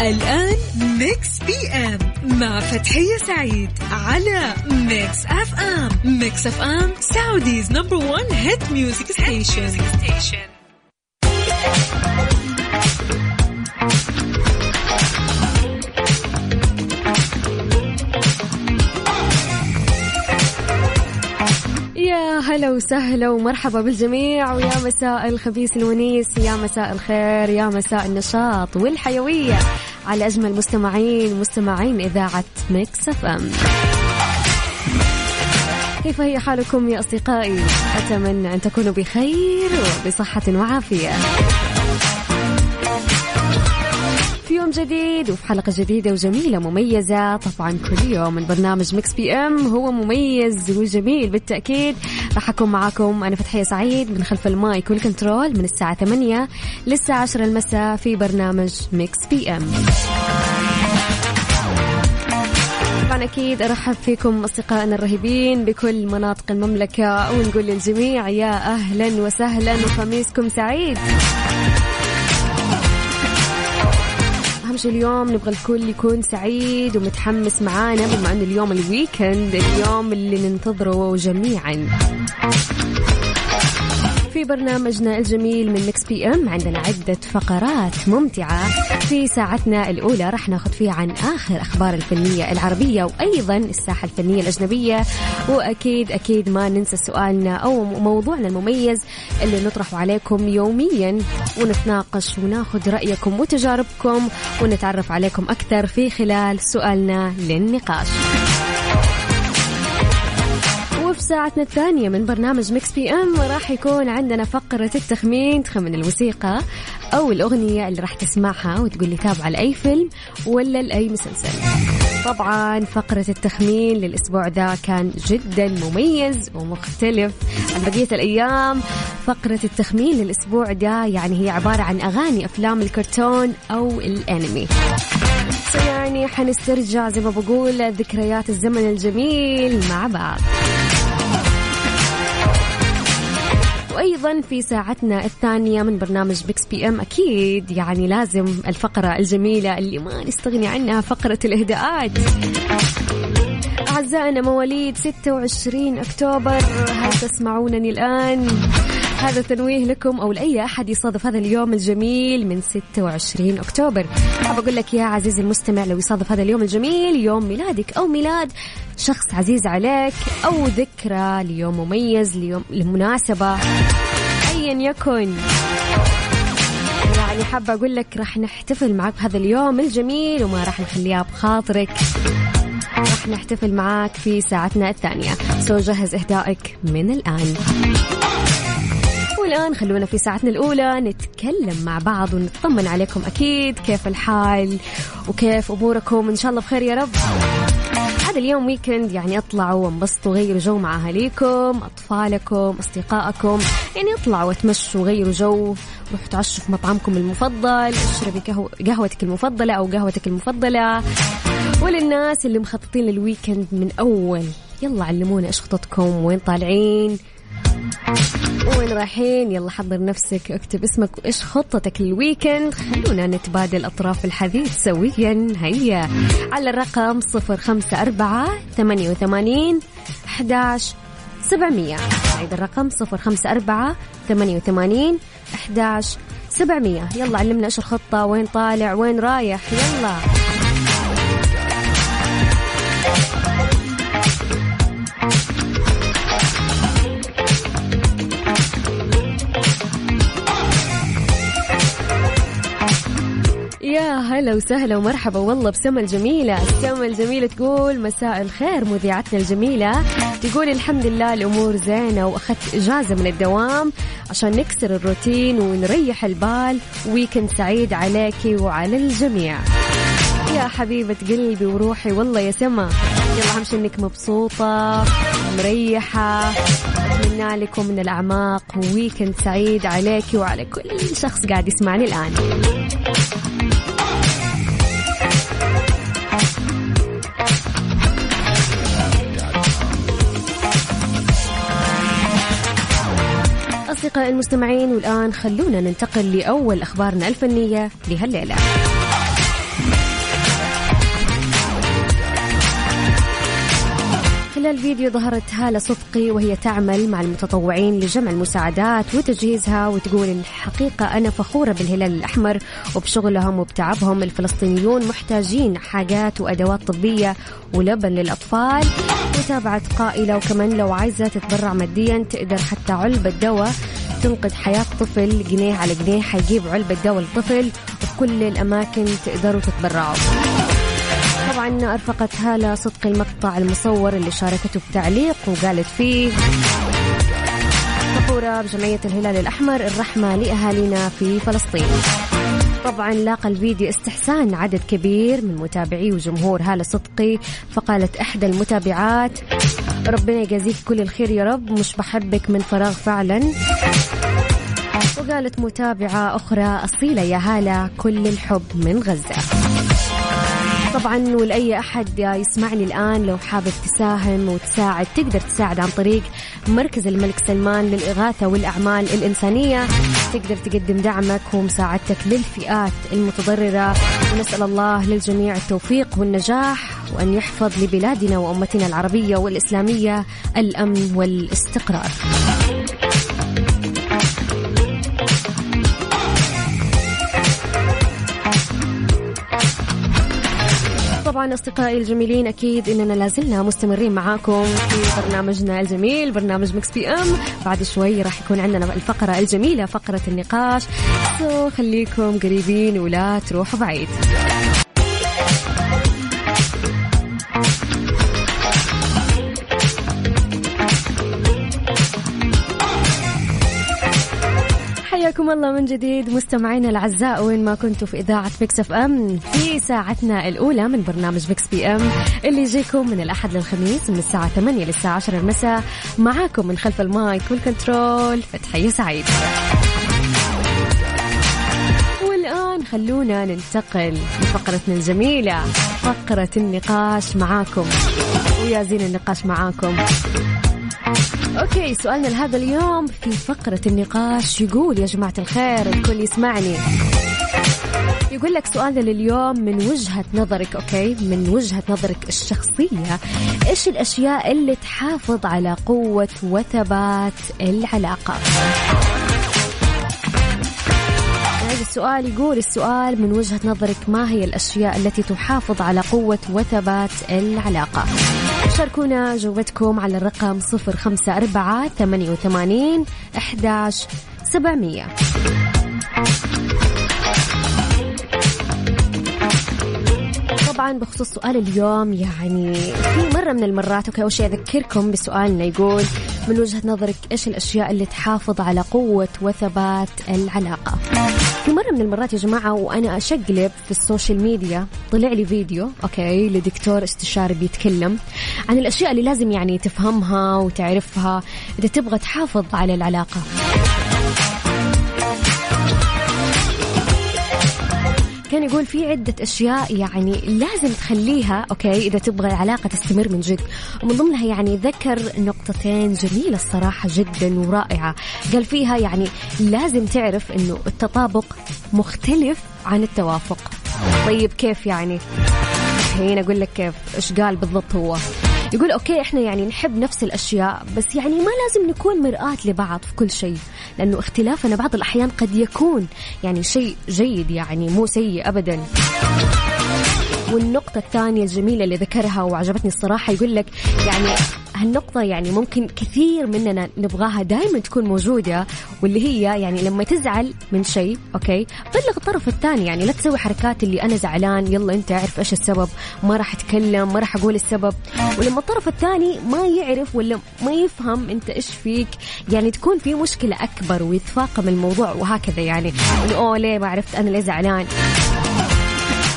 الآن Mix PM مع فتحية سعيد على Mix FM Mix FM Saudi's number 1 hit music station يا هلا وسهلا ومرحبا بالجميع ويا مساء الخميس الونيس يا مساء الخير يا مساء النشاط والحيوية. على أجمل مستمعين مستمعين إذاعة Mix FM. كيف هي حالكم يا أصدقائي؟ أتمنى أن تكونوا بخير وبصحة وعافية. في يوم جديد وفي حلقة جديدة وجميلة مميزة. طبعا كل يوم من برنامج Mix PM هو مميز وجميل. بالتأكيد راح أكون معاكم. أنا فتحية سعيد من خلف ال mic وال control من الساعة 8 للساعة 10 المساء في برنامج Mix PM طبعا أكيد أرحب فيكم أصدقائنا الرهيبين بكل مناطق المملكة ونقول للجميع يا أهلا وسهلا وخميسكم سعيد. اليوم نبغى الكل يكون سعيد ومتحمس معانا بما انه اليوم ال weekend اليوم اللي ننتظره جميعا. في برنامجنا الجميل من Mix PM. عندنا عدة فقرات ممتعة في ساعتنا الأولى. راح ناخذ فيها عن آخر أخبار الفنية العربية وأيضا الساحة الفنية الأجنبية. وأكيد أكيد ما ننسى سؤالنا أو موضوعنا المميز اللي نطرحه عليكم يوميا. ونتناقش وناخذ رأيكم وتجاربكم ونتعرف عليكم أكثر في خلال سؤالنا للنقاش. وفي ساعتنا الثانية من برنامج Mix PM راح يكون عندنا فقرة التخمين تخمن الموسيقى أو الأغنية اللي راح تسمعها وتقول لي تابعة لأي فيلم ولا لأي مسلسل. طبعا فقرة التخمين للأسبوع ذا كان جدا مميز ومختلف عن بقية الأيام. فقرة التخمين للأسبوع ده يعني هي عبارة عن أغاني أفلام الكرتون أو الأنمي. يعني حنسترجع زي ما بقول ذكريات الزمن الجميل مع بعض. وأيضا في ساعتنا الثانية من برنامج Mix PM أكيد يعني لازم الفقرة الجميلة اللي ما نستغني عنها فقرة الإهداءات أعزائنا مواليد 26 أكتوبر هل تسمعونني الآن؟ هذا تنويه لكم أو لأي أحد يصادف هذا اليوم الجميل من 26 أكتوبر. أحب أقول لك يا عزيزي المستمع لو يصادف هذا اليوم الجميل يوم ميلادك أو ميلاد شخص عزيز عليك أو ذكرى ليوم مميز ليوم لمناسبة أيا يكن. يعني حابة أقول لك راح نحتفل معك بهذا اليوم الجميل وما راح نخليها بخاطرك. راح نحتفل معاك في ساعتنا الثانية. سو جهز إهدائك من الآن. والآن خلونا في ساعتنا الأولى نتكلم مع بعض ونطمن عليكم أكيد كيف الحال وكيف أموركم؟ إن شاء الله بخير يا رب. هذا اليوم weekend يعني اطلعوا وانبسطوا غيروا جو مع أهاليكم أطفالكم أصدقائكم. يعني اطلعوا وتمشوا غيروا جو. روحوا تعشوا في مطعمكم المفضل. اشربي قهوة قهوتك المفضلة أو قهوتك المفضلة. وللناس اللي مخططين لل weekend من أول يلا علمونا إيش خططكم؟ وين طالعين؟ وين رايحين؟ يلا حضر نفسك اكتب اسمك وإيش خطتك لل weekend خلونا نتبادل اطراف الحديث سويا. هيا. على الرقم صفر خمسة أربعة ثمانية وثمانين أحداش سبعمية. عيد الرقم صفر خمسة أربعة ثمانية وثمانين أحداش سبعمية. يلا علمنا إيش الخطة وين طالع وين رايح. يلا. هلا وسهلا ومرحبا والله بسما الجميلة. السما الجميلة تقول مساء الخير مذيعتنا الجميلة. تقول الحمد لله الأمور زينة وأخذت إجازة من الدوام عشان نكسر الروتين ونريح البال. weekend سعيد عليكي وعلى الجميع. يا حبيبة قلبي وروحي والله يا سما يلا أهم شي إنك مبسوطة مريحة. أتمنى لكم من الأعماق weekend سعيد عليك وعلى كل شخص قاعد يسمعني الآن. أصدقائي المستمعين والآن خلونا ننتقل لأول أخبارنا الفنية لهالليلة. خلال فيديو ظهرت هالة صدقي وهي تعمل مع المتطوعين لجمع المساعدات وتجهيزها وتقول الحقيقة أنا فخورة بالهلال الأحمر وبشغلهم وبتعبهم الفلسطينيون محتاجين حاجات وأدوات طبية ولبن للأطفال. وتابعت قائلة وكمان لو عايزة تتبرع ماديا تقدر حتى علبة دواء. تنقذ حياة طفل جنيه على جنيه حيجيب علبة دواء للطفل وفي كل الأماكن تقدروا تتبرعوا. طبعا أرفقت هالة صدق المقطع المصور اللي شاركته بتعليق وقالت فيه فخورة بجمعية الهلال الأحمر الرحمة لأهالينا في فلسطين. طبعا لاقى الفيديو استحسان عدد كبير من متابعي وجمهور هالة صدقي فقالت إحدى المتابعات ربنا يجازيك كل الخير يا رب مش بحبك من فراغ فعلا. وقالت متابعة أخرى أصيلة يا هالة كل الحب من غزة. طبعا ولأي أحد يسمعني الآن لو حابب تساهم وتساعد تقدر تساعد عن طريق مركز الملك سلمان للإغاثة والأعمال الإنسانية. تقدر تقدم دعمك ومساعدتك للفئات المتضررة. ونسأل الله للجميع التوفيق والنجاح وأن يحفظ لبلادنا وأمتنا العربية والإسلامية الأمن والاستقرار. طبعا أصدقائي الجميلين أكيد إننا لازلنا مستمرين معاكم في برنامجنا الجميل برنامج مكس بي أم. بعد شوي راح يكون عندنا الفقرة الجميلة فقرة النقاش. so خليكم قريبين ولا تروحوا بعيد. حياكم الله من جديد مستمعينا الأعزاء وين ما كنتوا في إذاعة Mix FM في ساعتنا الأولى من برنامج Mix PM اللي يجيكم من الأحد للخميس من الساعة 8 للساعه 10 المساء معاكم من خلف ال mic وال control فتحيه سعيد. والآن خلونا ننتقل لفقرتنا الجميله فقرة النقاش معاكم. ويا زين النقاش معاكم. okay سؤالنا لهذا اليوم في فقرة النقاش يقول يا جماعة الخير الكل يسمعني. يقول لك سؤالنا لليوم من وجهة نظرك okay؟ من وجهة نظرك الشخصية إيش الأشياء اللي تحافظ على قوة وثبات العلاقة؟ السؤال يقول السؤال من وجهة نظرك ما هي الأشياء التي تحافظ على قوة وثبات العلاقة؟ شاركونا جوتكم على الرقم صفر خمسة أربعة ثمانية وثمانين أحداش سبعمية. طبعا بخصوص سؤال اليوم يعني في مرة من المرات أوكي أول شيء أذكركم بسؤالنا يقول من وجهة نظرك إيش الأشياء اللي تحافظ على قوة وثبات العلاقة؟ في مرة من المرات يا جماعة وأنا أشقلب في ال social media طلع لي فيديو okay لدكتور استشاري بيتكلم عن الأشياء اللي لازم يعني تفهمها وتعرفها إذا تبغى تحافظ على العلاقة. يقول في عدة أشياء يعني لازم تخليها okay إذا تبغى العلاقة تستمر من جد. ومن ضمنها يعني ذكر نقطتين جميلة الصراحة جدا ورائعة. قال فيها يعني لازم تعرف أنه التطابق مختلف عن التوافق. طيب كيف يعني؟ هنا أقول لك كيف. إيش قال بالضبط هو؟ يقول أوكي إحنا يعني نحب نفس الأشياء بس يعني ما لازم نكون مرآة لبعض في كل شيء لأنه اختلافنا بعض الأحيان قد يكون يعني شيء جيد يعني مو سيء ابدا. والنقطة الثانية الجميلة اللي ذكرها وعجبتني الصراحة يقول لك يعني هالنقطة يعني ممكن كثير مننا نبغاها دائما تكون موجودة واللي هي يعني لما تزعل من شيء أوكي؟ بلغ الطرف الثاني يعني لا تسوي حركات اللي أنا زعلان يلا أنت اعرف إيش السبب ما راح أتكلم ما راح أقول السبب. ولما الطرف الثاني ما يعرف ولا ما يفهم أنت إيش فيك يعني تكون في مشكلة أكبر ويتفاقم الموضوع وهكذا يعني. انه أوه ليه ما عرفت؟ أنا ليه زعلان؟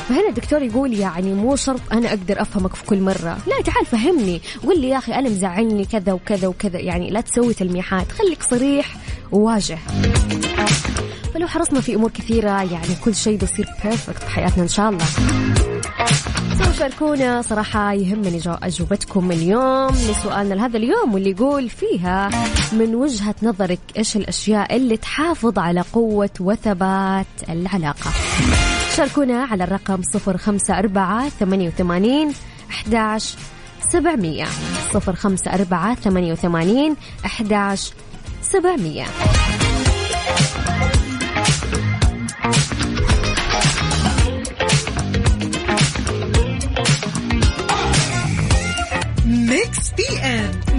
فهنا الدكتور يقول يعني مو شرط أنا أقدر أفهمك في كل مرة. لا تعال فهمني. قول لي يا أخي أنا مزعلني كذا وكذا وكذا. يعني لا تسوي تلميحات. خليك صريح وواجه. فلو حرصنا في أمور كثيرة يعني كل شيء بيصير perfect في حياتنا إن شاء الله. شاركونا صراحة يهمني جو- أجوبتكم اليوم لسؤالنا لهذا اليوم واللي يقول فيها من وجهة نظرك إيش الأشياء اللي تحافظ على قوة وثبات العلاقة؟ شاركونا على الرقم 054 88 11 700 054 88 11 700 Mix PM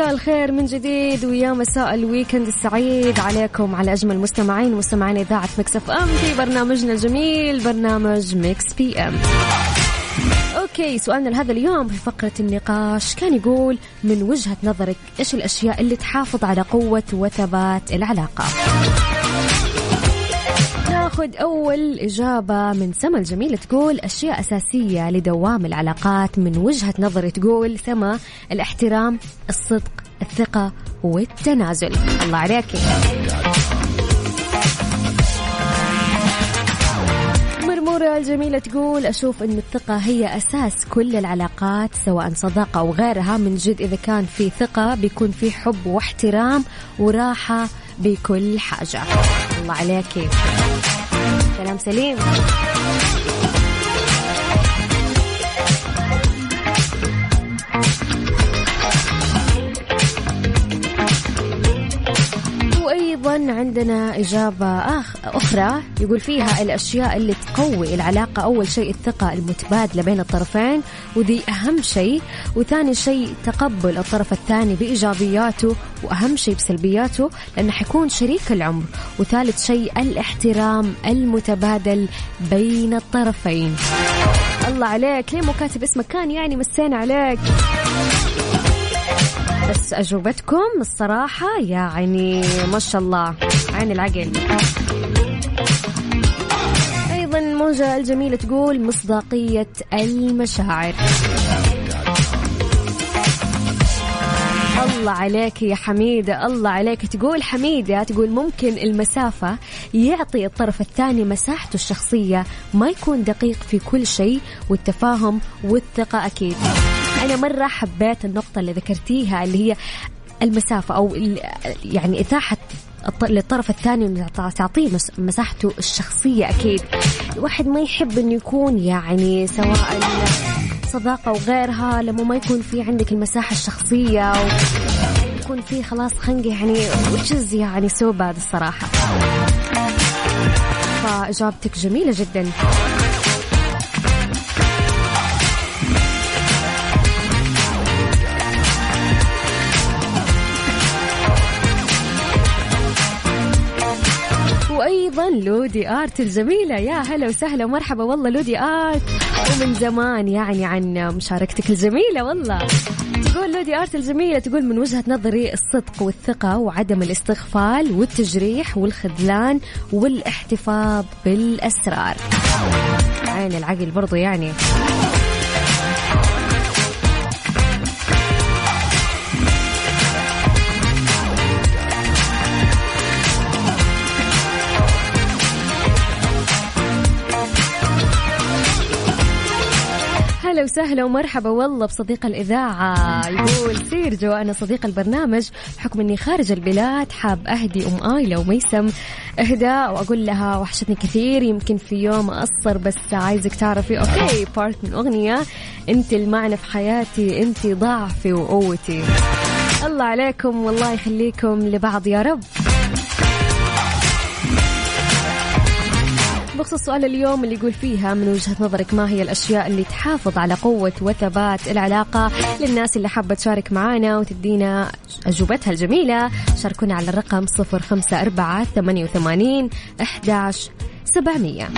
مساء الخير من جديد ويا مساء ال weekend السعيد عليكم على أجمل مستمعين مستمعين إذاعة Mix FM في برنامجنا الجميل برنامج Mix PM. أوكي سؤالنا لهذا اليوم في فقرة النقاش كان يقول من وجهة نظرك إيش الأشياء اللي تحافظ على قوة وثبات العلاقة؟ ناخذ أول إجابة من سما الجميلة تقول أشياء أساسية لدوام العلاقات من وجهة نظري تقول سما الاحترام الصدق الثقة والتنازل. الله عليك. مرمورة الجميلة تقول أشوف أن الثقة هي أساس كل العلاقات سواء صداقة أو غيرها من جد إذا كان في ثقة بيكون في حب واحترام وراحة بكل حاجة. الله عليكي كلام سليم. وأيضا عندنا إجابة آخ أخرى يقول فيها الأشياء اللي تقوي العلاقة. أول شيء الثقة المتبادلة بين الطرفين ودي أهم شيء. وثاني شيء تقبل الطرف الثاني بإيجابياته وأهم شيء بسلبياته لأنه حيكون شريك العمر. وثالث شيء الاحترام المتبادل بين الطرفين. الله عليك ليه مو كاتب اسمك؟ كان يعني مسينا عليك. بس أجوبتكم الصراحة يعني ما شاء الله عين العقل. أيضا موجة الجميلة تقول مصداقية المشاعر. الله عليك يا حميدة الله عليك. تقول حميدة تقول ممكن المسافة يعطي الطرف الثاني مساحته الشخصية ما يكون دقيق في كل شيء والتفاهم والثقة أكيد. أنا مرة حبيت النقطة اللي ذكرتيها اللي هي المسافة أو ال- يعني الط- للطرف الثاني تعطيه مس- مساحته الشخصية أكيد. الواحد ما يحب إنه يكون يعني سواء صداقة وغيرها لما ما يكون في عندك المساحة الشخصية ويكون في خلاص خنقة يعني is يعني so bad الصراحة. فإجابتك جميلة جدا. وأيضا لودي آرت الجميلة. يا هلا وسهلا ومرحبا. والله لودي آرت ومن زمان يعني عن مشاركتك الجميلة. والله تقول لودي آرت الجميلة تقول من وجهة نظري الصدق والثقة وعدم الاستغفال والتجريح والخذلان والاحتفاظ بالأسرار. عين العقل برضو يعني. هلا هلا وسهلا ومرحبا. والله بصديق الإذاعة يقول سيرجو أنا صديق البرنامج بحكم أني خارج البلاد حاب أهدي أم آيلة وميسم إهداء وأقول لها وحشتني كثير. يمكن في يوم أقصر بس عايزك تعرفي okay part من أغنية أنت المعنى في حياتي أنت ضعفي وقوتي. الله عليكم والله يخليكم لبعض يا رب. بخصوص سؤال اليوم اللي يقول فيها من وجهة نظرك ما هي الأشياء اللي تحافظ على قوة وثبات العلاقة للناس اللي حابة تشارك معنا وتدينا أجوبتها الجميلة؟ شاركونا على الرقم 054 88 11 700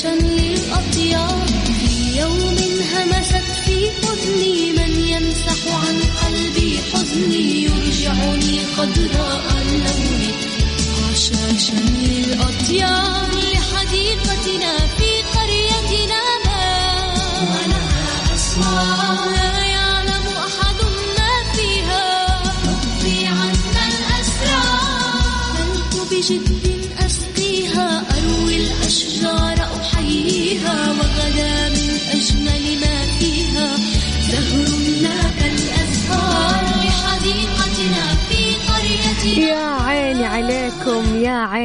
عشاشا للأطيار في يوم همست في أذني من يمسح عن قلبي حزني يرجعني خضراء اللون. لحديقتنا في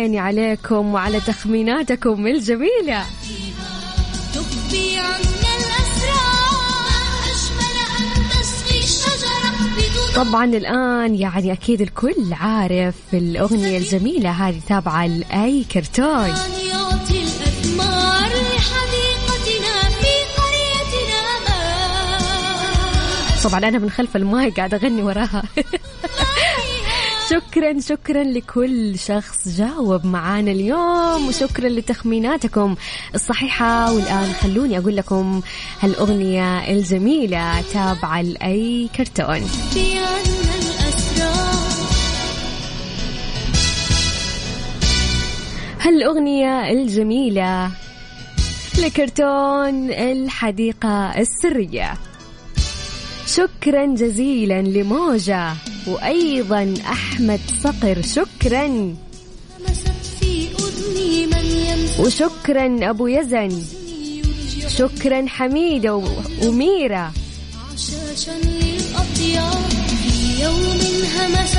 عيني عليكم وعلى تخميناتكم الجميلة. تخفي عنا طبعا الآن يعني أكيد الكل عارف الأغنية الجميلة هذه تابعة لأي كرتون. طبعا أنا من خلف المايك قاعدة أغني وراها. شكرا شكرا لكل شخص جاوب معانا اليوم وشكرا لتخميناتكم الصحيحة. والآن خلوني أقول لكم هالأغنية الجميلة تابعة لأي كرتون. هالأغنية الجميلة لكرتون الحديقة السرية. شكرا جزيلا لموجة. وأيضا أحمد صقر شكرا. وشكرا أبو يزن. شكرا حميدة وميرة.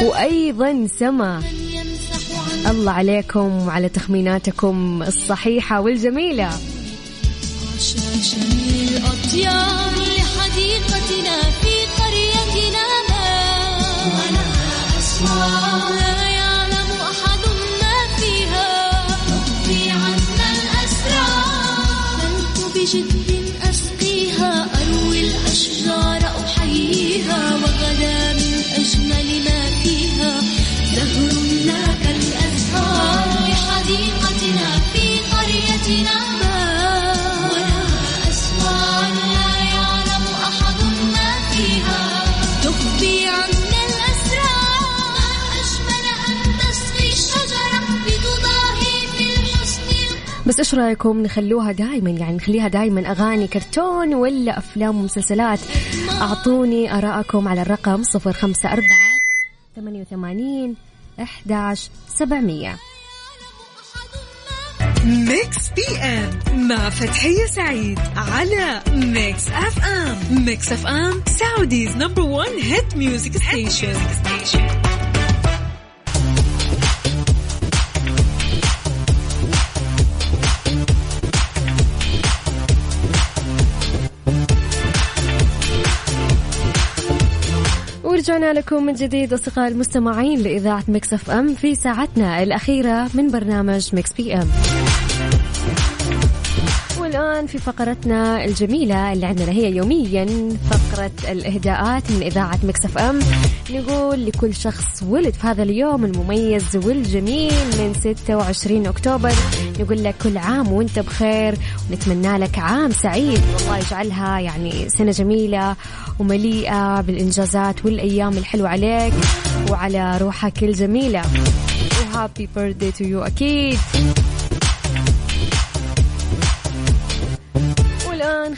وأيضا سما. الله عليكم وعلى تخميناتكم الصحيحة والجميلة. عشاشا للأطيار لحديقتنا. في أسوار لا يعلم أحد عنا الأسرار بجد بس إيش رأيكم نخلوها دائما يعني نخليها دائما أغاني كرتون ولا أفلام ومسلسلات؟ أعطوني ارائكم على الرقم 054 88 11 700 Mix PM مع فتحية سعيد على Mix FM. Mix FM Saudi's number 1 hit music station ورجعنا لكم من جديد أصدقاء المستمعين لإذاعة Mix FM في ساعتنا الأخيرة من برنامج Mix PM. والآن في فقرتنا الجميلة اللي عندنا هي يوميا فقرة الإهداءات من إذاعة Mix FM. نقول لكل شخص ولد في هذا اليوم المميز والجميل من 26 أكتوبر. نقول لك كل عام وأنت بخير ونتمنى لك عام سعيد. والله يجعلها يعني سنة جميلة ومليئة بالإنجازات والأيام الحلوة عليك وعلى روحك الجميلة. و happy birthday to you أكيد.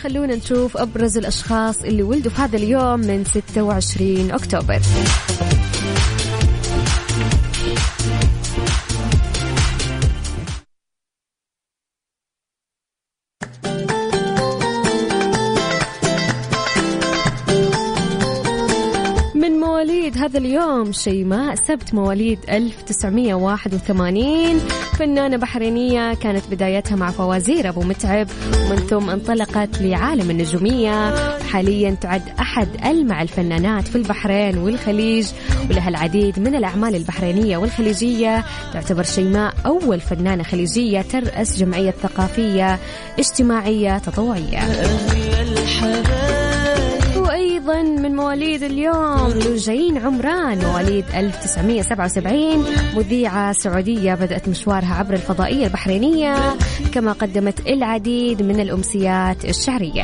خلونا نشوف أبرز الأشخاص اللي ولدوا في هذا اليوم من 26 أكتوبر. هذا اليوم شيماء سبت مواليد 1981 فنانة بحرينية كانت بدايتها مع فوازير أبو متعب ومن ثم انطلقت لعالم النجومية. حاليا تعد أحد ألمع الفنانات في البحرين والخليج ولها العديد من الأعمال البحرينية والخليجية. تعتبر شيماء أول فنانة خليجية ترأس جمعية ثقافية اجتماعية تطوعية. مواليد اليوم. لوجين عمران مواليد 1977 مذيعة سعودية بدأت مشوارها عبر الفضائية البحرينية كما قدمت العديد من الأمسيات الشعرية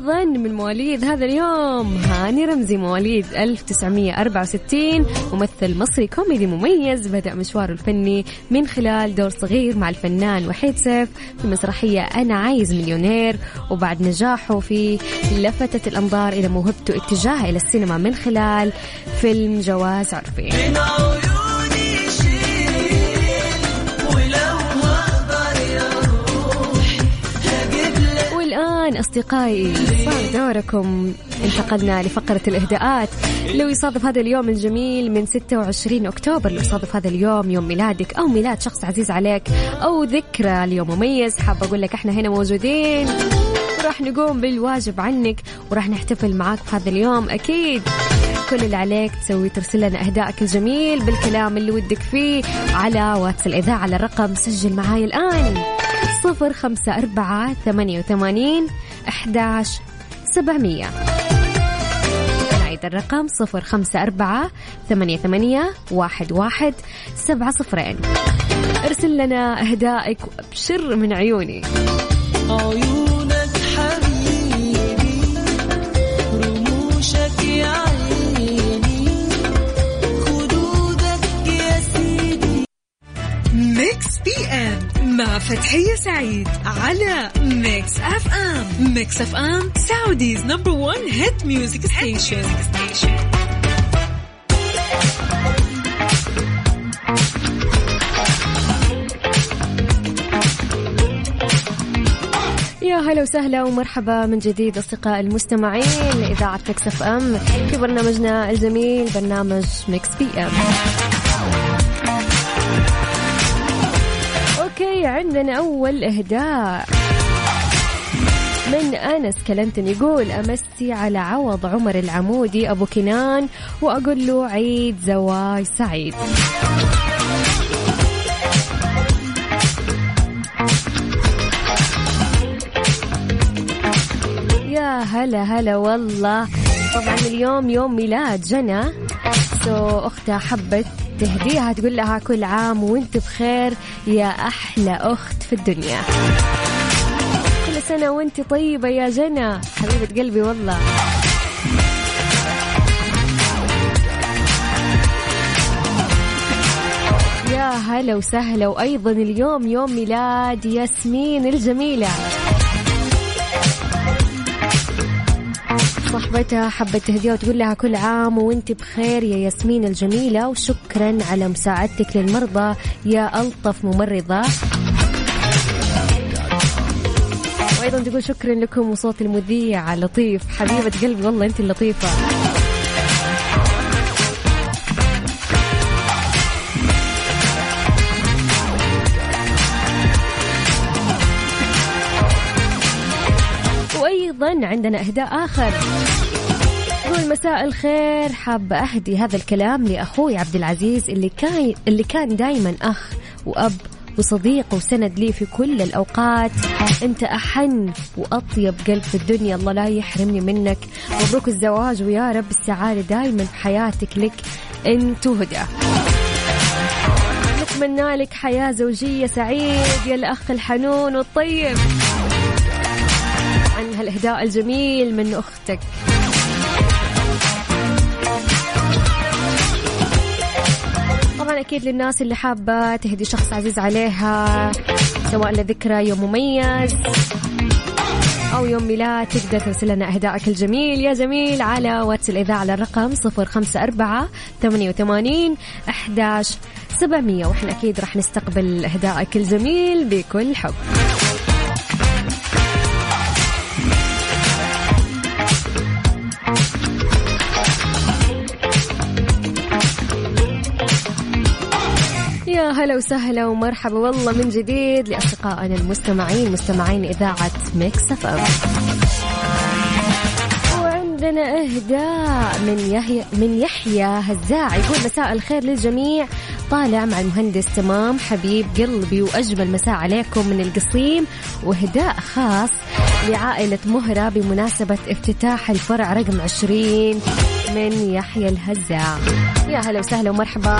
وأيضا من مواليد هذا اليوم. هاني رمزي مواليد 1964 ممثل مصري كوميدي مميز بدأ مشواره الفني من خلال دور صغير مع الفنان وحيد سيف في مسرحية أنا عايز مليونير وبعد نجاحه فيه لفتت الأنظار إلى موهبته اتجاهه إلى السينما من خلال فيلم جواز عرفي. والآن أصدقائي صار دوركم. انتقلنا لفقرة الإهداءات. لو يصادف هذا اليوم الجميل من 26 أكتوبر لو يصادف هذا اليوم يوم ميلادك أو ميلاد شخص عزيز عليك أو ذكرى اليوم مميز حابة أقول لك إحنا هنا موجودين. وراح نقوم بالواجب عنك وراح نحتفل معاك في هذا اليوم. أكيد كل اللي عليك تسوي ترسل لنا أهدائك الجميل بالكلام اللي ودك فيه على واتس الإذاعة على الرقم سجل معاي الآن. صفر خمسة أربعة ثمانية وثمانين أحداش سبعمية. نعيد الرقم صفر خمسة أربعة ثمانية ثمانية واحد واحد سبعة صفرين. ارسل لنا أهدائك وأبشر من عيوني. عيونك حبيبي رموشك يا عيني خدودك يا سيدي. Mix PM. مع فتحية سعيد على Mix FM Mix FM Saudi's number 1 hit music station يا هلا وسهلا ومرحبا من جديد أصدقاء المستمعين لاذاعه Mix FM في برنامجنا الجميل برنامج Mix PM عندنا أول إهداء. من أنس كلنتن يقول أمسي على عوض عمر العمودي أبو كنان وأقول له عيد زواج سعيد. يا هلا هلا والله. طبعا اليوم يوم ميلاد جنى. سو أختها حبت تهديها تقول لها كل عام وانت بخير يا أحلى أخت في الدنيا. كل سنة وانت طيبة يا جنى. حبيبة قلبي والله. يا هلا وسهلا وأيضا اليوم يوم ميلاد ياسمين الجميلة. صاحبتها حبت تهديها وتقول لها كل عام وانت بخير يا ياسمين الجميلة وشكرا على مساعدتك للمرضى. يا ألطف ممرضة. وأيضا تقول شكرا لكم وصوت المذيع لطيف. حبيبة قلبي والله أنت اللطيفة. عندنا إهداء آخر. يقول مساء الخير. حابة أهدي هذا الكلام لأخوي عبد العزيز اللي كان اللي كان دايما أخ وأب وصديق وسند لي في كل الأوقات. أنت أحن وأطيب قلب في الدنيا. الله لا يحرمني منك. مبروك الزواج ويا رب السعادة دايما في حياتك لك. أنت وهدى نتمنى لك حياة زوجية. سعيد. يا الأخ الحنون والطيب. هالإهداء الجميل من أختك. طبعا أكيد للناس اللي حابة تهدي شخص عزيز عليها سواء لذكرى يوم مميز أو يوم ميلاد تقدر ترسل لنا إهدائك الجميل. يا جميل على واتس الإذاعة على الرقم صفر خمسة أربعة ثمانية وثمانين أحداش سبعمية. وإحنا أكيد راح نستقبل إهدائك الجميل بكل حب. هلا وسهلا ومرحبا والله من جديد لأصدقائنا المستمعين مستمعين إذاعة Mix FM. وعندنا إهداء من يحيى من يحيى هزاع يقول مساء الخير للجميع. طالع مع المهندس تمام حبيب قلبي وأجمل مساء عليكم من القصيم. وإهداء خاص لعائلة مهرة بمناسبة افتتاح الفرع رقم 20 من يحيى الهزاع يا هلا وسهلا ومرحبا.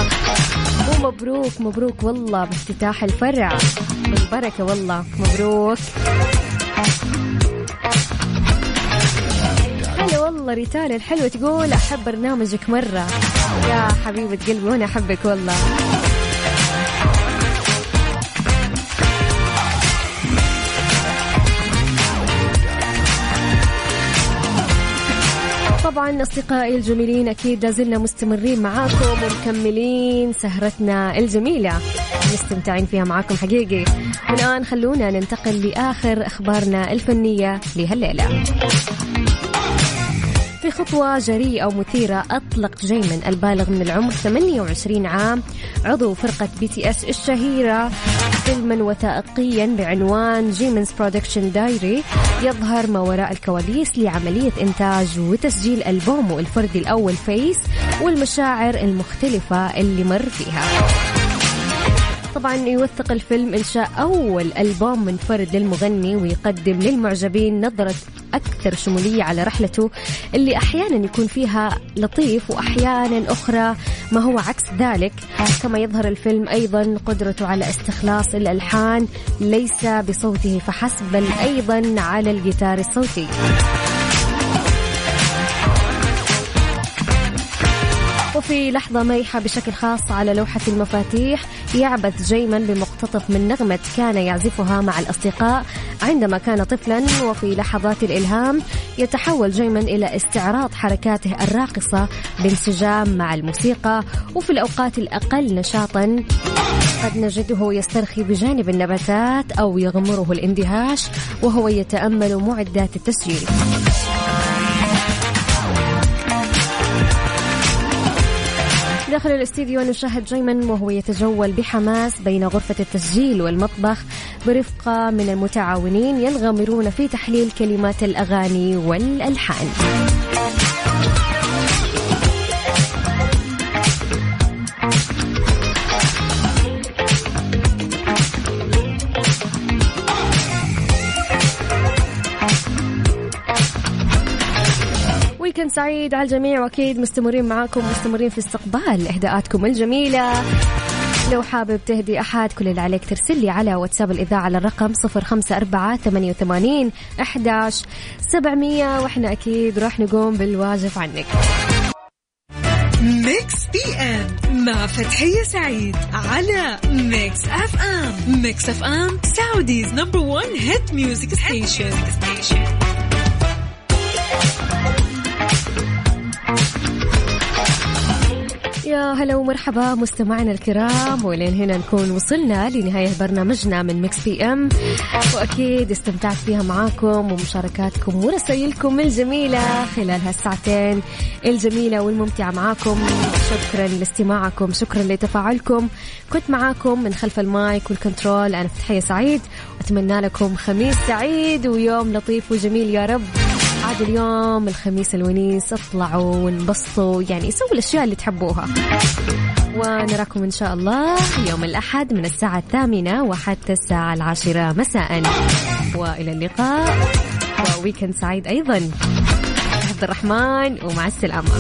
ومبروك مبروك والله بافتتاح الفرع. بالبركة والله مبروك. هلا والله ريتال الحلوة تقول أحب برنامجك مرة. يا حبيبة قلبي وأنا أحبك والله. طبعا أصدقائي الجميلين أكيد لازلنا مستمرين معاكم ومكملين سهرتنا الجميلة. مستمتعين فيها معاكم حقيقي. والان خلونا ننتقل لآخر أخبارنا الفنية لهالليلة. في خطوة جريئة ومثيرة أطلق جيمن البالغ من العمر 28 عام عضو فرقة BTS الشهيرة فيلما وثائقيا بعنوان Jimin's Production Diary يظهر ما وراء الكواليس لعملية إنتاج وتسجيل ألبومه الفردي الأول فيس والمشاعر المختلفة اللي مر فيها. طبعا يوثق الفيلم إنشاء أول ألبوم منفرد للمغني ويقدم للمعجبين نظرة أكثر شمولية على رحلته اللي أحيانا يكون فيها لطيف وأحيانا أخرى ما هو عكس ذلك. كما يظهر الفيلم أيضا قدرته على استخلاص الألحان ليس بصوته فحسب بل أيضا على الجيتار الصوتي. وفي لحظة مرحة بشكل خاص على لوحة المفاتيح يعبث جيمن بمقتطف من نغمة كان يعزفها مع الأصدقاء عندما كان طفلا وفي لحظات الإلهام يتحول جيمن إلى استعراض حركاته الراقصة بانسجام مع الموسيقى وفي الأوقات الأقل نشاطا قد نجده يسترخي بجانب النباتات أو يغمره الاندهاش وهو يتأمل معدات التسجيل. داخل الاستديو نشاهد جيمن وهو يتجول بحماس بين غرفة التسجيل والمطبخ برفقة من المتعاونين ينغمرون في تحليل كلمات الأغاني والألحان. ويكند سعيد على الجميع وأكيد مستمرين معاكم مستمرين في استقبال إهداءاتكم الجميلة. لو حابب تهدي أحد كل اللي عليك ترسل لي على واتساب الإذاعة على الرقم صفر خمسة أربعة ثمانية وثمانين أحداش سبعمية وإحنا أكيد راح نقوم بالواجب عنك. ميكس بي ام مع فتحية سعيد على ميكس FM ميكس FM Saudi's number 1 hit music station يا هلا ومرحبا مستمعينا الكرام. ولين هنا نكون وصلنا لنهاية برنامجنا من مكس PM. وأكيد استمتعت فيها معاكم ومشاركاتكم ورسائلكم الجميلة خلال هالساعتين الجميلة والممتعة معاكم. شكرا لاستماعكم شكرا لتفاعلكم. كنت معاكم من خلف ال mic وال control أنا فتحية سعيد. أتمنى لكم خميس سعيد ويوم لطيف وجميل يا رب. عاد اليوم الخميس الونيس اطلعوا وانبسطوا يعني سووا الأشياء اللي تحبوها. ونراكم إن شاء الله يوم الأحد من الساعة الثامنة وحتى الساعة العاشرة. مساء. وإلى اللقاء. وويكند سعيد أيضا. عبد الرحمن ومع السلامة.